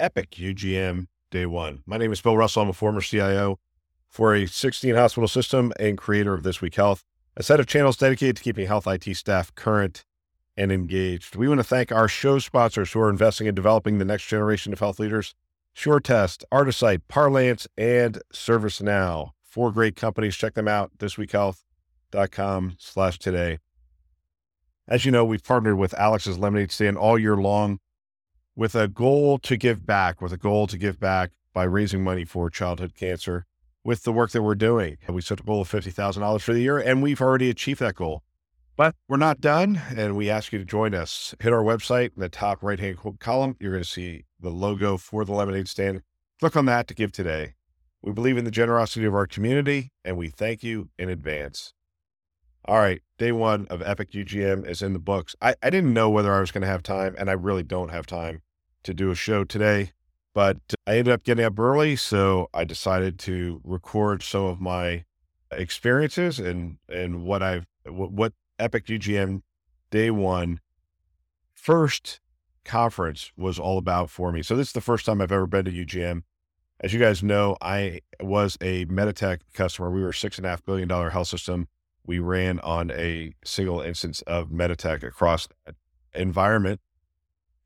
Epic UGM Day One. My name is Bill Russell. I'm a former CIO for a 16 hospital system and creator of This Week Health, a set of channels dedicated to keeping health IT staff current and engaged. We want to thank our show sponsors who are investing in developing the next generation of health leaders SureTest, Artisight, Parlance, and ServiceNow. Four great companies. Check them out, thisweekhealth.com slash today. As you know, we've partnered with Alex's Lemonade Stand all year long with a goal to give back, with a goal to give back by raising money for childhood cancer with the work that we're doing. We set a goal of $50,000 for the year, and we've already achieved that goal. But we're not done, and we ask you to join us. Hit our website in the top right hand column. You're going to see the logo for the lemonade stand. Click on that to give today. We believe in the generosity of our community, and we thank you in advance. All right, day one of Epic UGM is in the books. I, I didn't know whether I was going to have time, and I really don't have time to do a show today, but I ended up getting up early. So I decided to record some of my experiences and, and what I've, what, what Epic UGM day one first conference was all about for me. So this is the first time I've ever been to UGM. As you guys know, I was a Meditech customer. We were a six and a half billion dollar health system. We ran on a single instance of Meditech across that environment.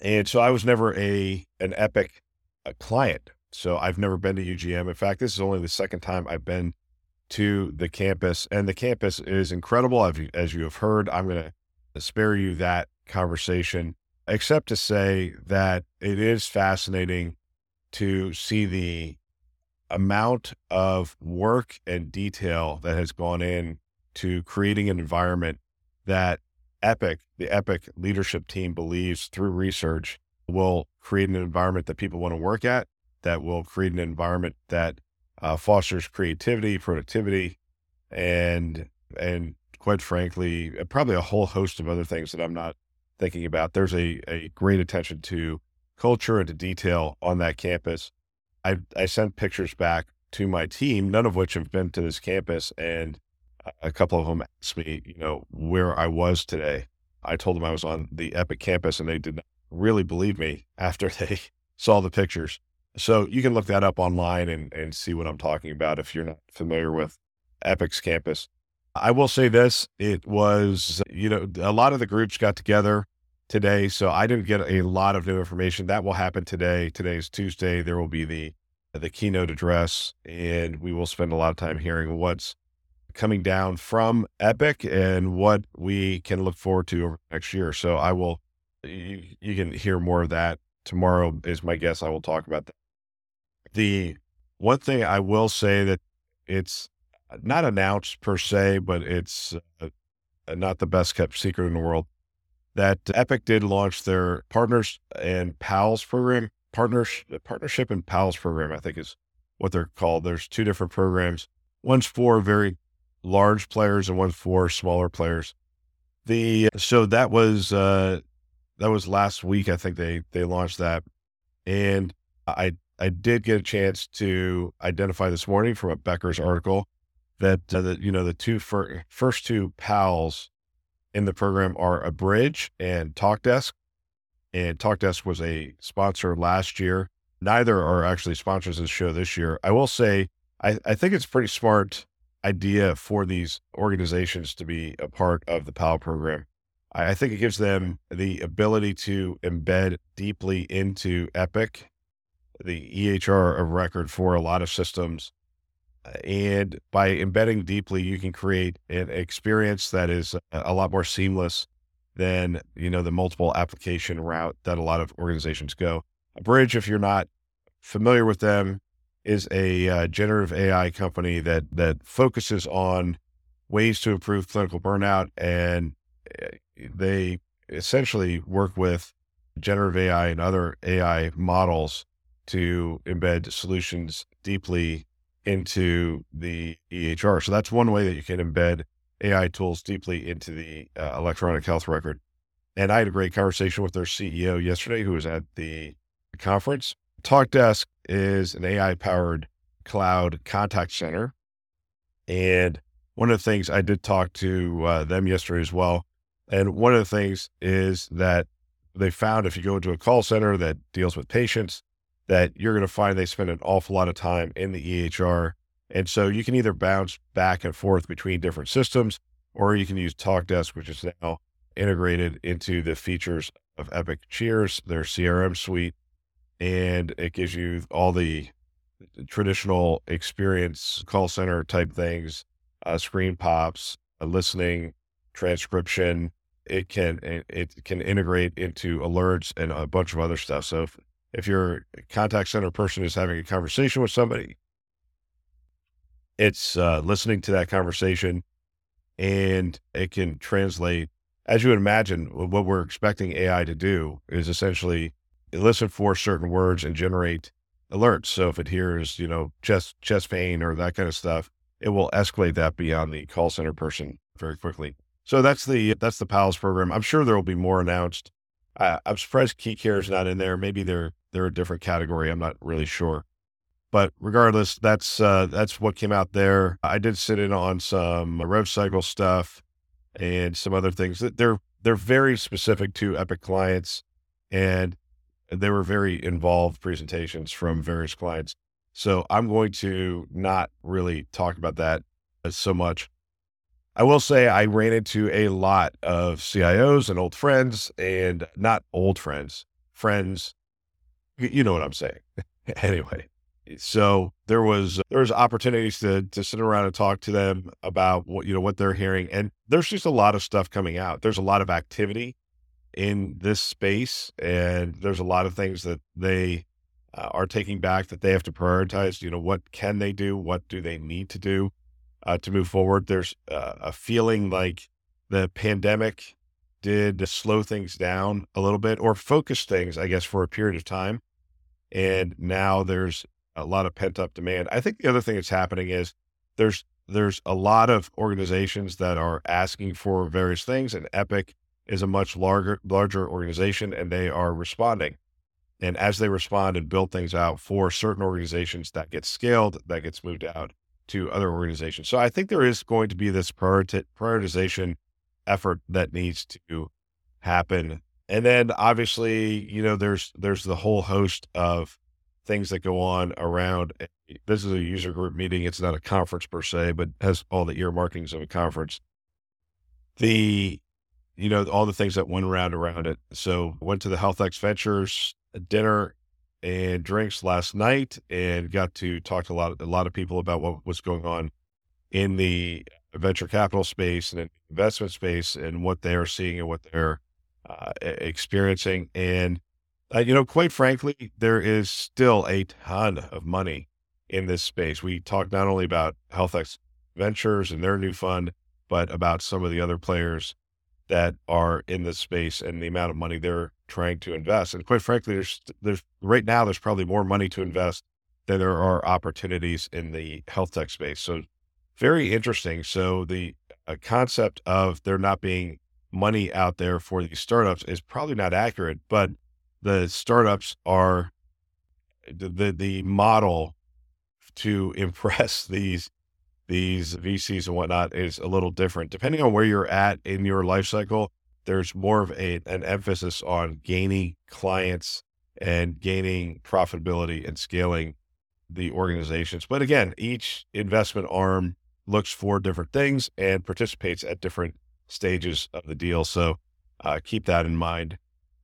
And so I was never a an Epic a client. So I've never been to UGM. In fact, this is only the second time I've been to the campus, and the campus is incredible. As you have heard, I'm going to spare you that conversation, except to say that it is fascinating to see the amount of work and detail that has gone in to creating an environment that Epic, the Epic leadership team believes through research will create an environment that people want to work at, that will create an environment that uh, fosters creativity, productivity, and and quite frankly, uh, probably a whole host of other things that I'm not thinking about. There's a a great attention to culture and to detail on that campus. I I sent pictures back to my team, none of which have been to this campus, and a couple of them asked me, you know, where I was today. I told them I was on the Epic campus and they did not really believe me after they saw the pictures. So you can look that up online and, and see what I'm talking about if you're not familiar with Epic's campus. I will say this it was, you know, a lot of the groups got together today. So I didn't get a lot of new information. That will happen today. Today is Tuesday. There will be the the keynote address, and we will spend a lot of time hearing what's coming down from Epic and what we can look forward to next year. So I will, you, you can hear more of that tomorrow. Is my guess. I will talk about that. The one thing I will say that it's not announced per se, but it's uh, not the best kept secret in the world. That Epic did launch their partners and pals program, partners partnership and pals program. I think is what they're called. There's two different programs. One's for very large players and one for smaller players. The so that was uh that was last week. I think they they launched that, and I I did get a chance to identify this morning from a Becker's article that uh, that you know the two fir- first two pals in the program are Abridge and TalkDesk, and TalkDesk was a sponsor last year. Neither are actually sponsors of the show this year. I will say I, I think it's pretty smart idea for these organizations to be a part of the PAL program. I, I think it gives them the ability to embed deeply into Epic, the EHR of record for a lot of systems. Uh, and by embedding deeply, you can create an experience that is a lot more seamless than, you know, the multiple application route that a lot of organizations go. Abridge, if you're not familiar with them, is a uh, generative AI company that that focuses on ways to improve clinical burnout, and eh, they essentially work with generative AI and other AI models to embed solutions deeply into the EHR. So that's one way that you can embed AI tools deeply into the uh, electronic health record. And I had a great conversation with their CEO yesterday, who was at the conference. TalkDesk is an AI powered cloud contact center. And one of the things I did talk to uh, them yesterday as well. And one of the things is that they found if you go into a call center that deals with patients, that you're going to find they spend an awful lot of time in the EHR. And so you can either bounce back and forth between different systems, or you can use TalkDesk, which is now integrated into the features of Epic Cheers, their CRM suite. And it gives you all the traditional experience call center type things, uh, screen pops, listening, transcription. It can it can integrate into alerts and a bunch of other stuff. So if, if your contact center person is having a conversation with somebody, it's uh, listening to that conversation, and it can translate. As you would imagine, what we're expecting AI to do is essentially listen for certain words and generate alerts. So if it hears, you know, chest chest pain or that kind of stuff, it will escalate that beyond the call center person very quickly. So that's the that's the PALS program. I'm sure there will be more announced. I'm surprised KeyCare is not in there. Maybe they're they're a different category. I'm not really sure. But regardless, that's uh, that's what came out there. I did sit in on some rev cycle stuff and some other things. That they're they're very specific to Epic clients, and they were very involved presentations from various clients. So I'm going to not really talk about that uh, so much. I will say I ran into a lot of CIOs and old friends, and not old friends, friends. You know what I'm saying. anyway, so there was there was opportunities to to sit around and talk to them about what you know what they're hearing, and there's just a lot of stuff coming out. There's a lot of activity in this space, and there's a lot of things that they uh, are taking back that they have to prioritize. You know, what can they do? What do they need to do uh, to move forward? There's uh, a feeling like the pandemic did slow things down a little bit or focus things, I guess, for a period of time. And now there's a lot of pent up demand. I think the other thing that's happening is there's there's a lot of organizations that are asking for various things, and Epic is a much larger larger organization, and they are responding. And as they respond and build things out for certain organizations, that gets scaled, that gets moved out to other organizations. So I think there is going to be this prioritization effort that needs to happen. And then obviously, you know, there's there's the whole host of things that go on around. This is a user group meeting. It's not a conference per se, but has all the earmarkings of a conference. The, you know, all the things that went around around it. So went to the HealthX Ventures dinner and drinks last night and got to talk to a lot of, a lot of people about what was going on in the venture capital space and investment space and what they're seeing and what they're uh, experiencing. And uh, you know, quite frankly, there is still a ton of money in this space. We talked not only about HealthX Ventures and their new fund, but about some of the other players that are in this space and the amount of money they're trying to invest. And quite frankly, there's there's right now there's probably more money to invest than there are opportunities in the health tech space. So very interesting. So the uh, concept of there not being money out there for these startups is probably not accurate, but the startups are the, the, the model to impress these these VCs and whatnot is a little different. Depending on where you're at in your life cycle, there's more of a, an emphasis on gaining clients and gaining profitability and scaling the organizations. But again, each investment arm looks for different things and participates at different stages of the deal. So uh, keep that in mind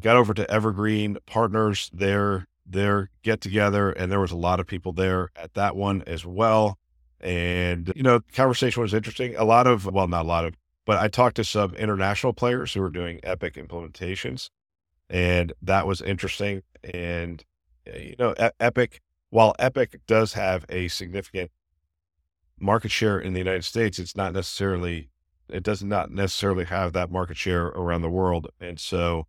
got over to Evergreen Partners, their their get together, and there was a lot of people there at that one as well. And you know, conversation was interesting. A lot of well, not a lot of, but I talked to some international players who were doing Epic implementations, and that was interesting. And uh, you know, Epic, while Epic does have a significant market share in the United States, it's not necessarily it does not necessarily have that market share around the world. And so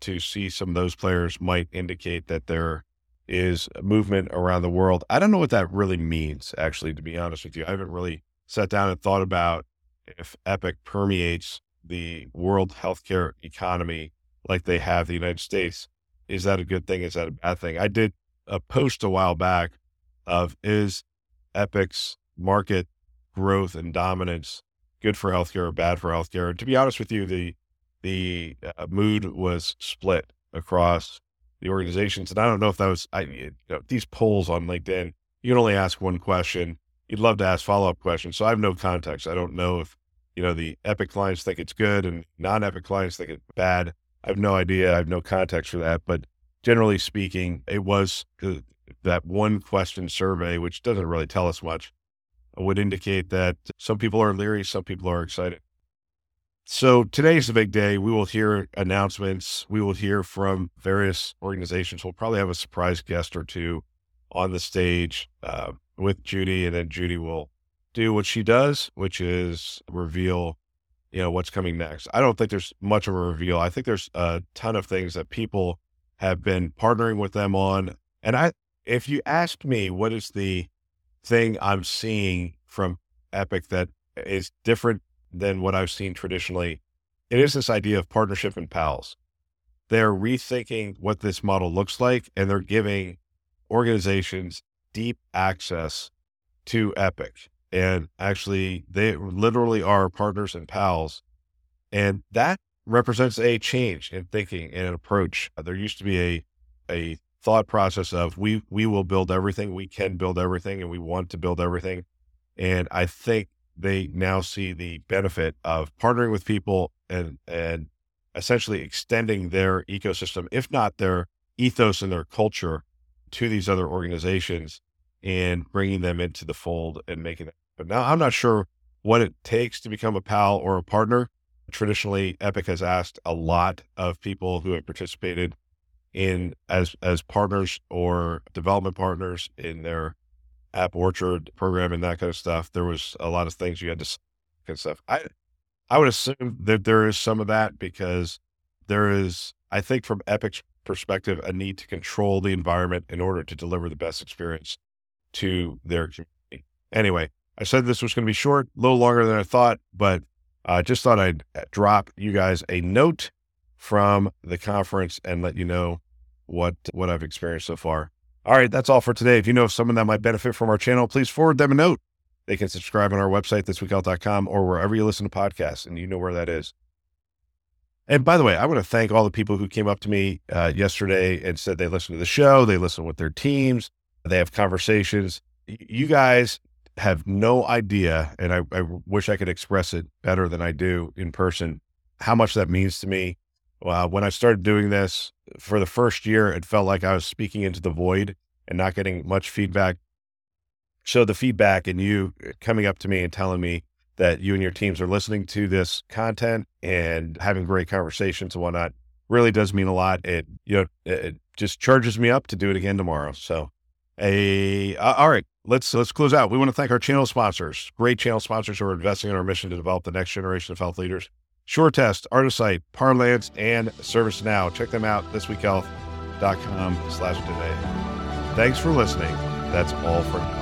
to see some of those players might indicate that they're is movement around the world. I don't know what that really means, actually, to be honest with you. I haven't really sat down and thought about if Epic permeates the world healthcare economy like they have the United States. Is that a good thing? Is that a bad thing? I did a post a while back of is Epic's market growth and dominance good for healthcare or bad for healthcare? To be honest with you, the the uh, mood was split across the organizations. And I don't know if that was I, you know, these polls on LinkedIn. You can only ask one question. You'd love to ask follow up questions. So I have no context. I don't know if you know the Epic clients think it's good and non Epic clients think it's bad. I have no idea. I have no context for that. But generally speaking, it was that one question survey, which doesn't really tell us much, would indicate that some people are leery, some people are excited. So today's a big day. We will hear announcements. We will hear from various organizations. We'll probably have a surprise guest or two on the stage uh, with Judy, and then Judy will do what she does, which is reveal, you know, what's coming next. I don't think there's much of a reveal. I think there's a ton of things that people have been partnering with them on. And I, if you asked me, what is the thing I'm seeing from Epic that is different than what I've seen traditionally. It is this idea of partnership and pals. They're rethinking what this model looks like, and they're giving organizations deep access to Epic. And actually, they literally are partners and pals. And that represents a change in thinking and an approach. There used to be a, a thought process of we we will build everything, we can build everything, and we want to build everything. And I think they now see the benefit of partnering with people and and essentially extending their ecosystem, if not their ethos and their culture, to these other organizations and bringing them into the fold and making it. But now I'm not sure what it takes to become a pal or a partner. Traditionally, Epic has asked a lot of people who have participated in as as partners or development partners in their app orchard program and that kind of stuff. There was a lot of things you had to and stuff. I I would assume that there is some of that because there is, I think, from Epic's perspective, a need to control the environment in order to deliver the best experience to their community. Anyway, I said this was going to be short, a little longer than I thought, but I uh, just thought I'd uh, drop you guys a note from the conference and let you know what what I've experienced so far. All right, that's all for today. If you know of someone that might benefit from our channel, please forward them a note. They can subscribe on our website, thisweekhealth.com, or wherever you listen to podcasts, and you know where that is. And by the way, I want to thank all the people who came up to me uh, yesterday and said they listen to the show, they listen with their teams, they have conversations. You guys have no idea, and I, I wish I could express it better than I do in person, how much that means to me uh, when I started doing this for the first year, it felt like I was speaking into the void and not getting much feedback. So the feedback and you uh, coming up to me and telling me that you and your teams are listening to this content and having great conversations and whatnot really does mean a lot. It you know it just charges me up to do it again tomorrow. So, a uh, all right, let's let's close out. We want to thank our channel sponsors, great channel sponsors who are investing in our mission to develop the next generation of health leaders. SureTest, Artisight, Parlance, and ServiceNow. Check them out, thisweekhealth.com slash today. Thanks for listening. That's all for now.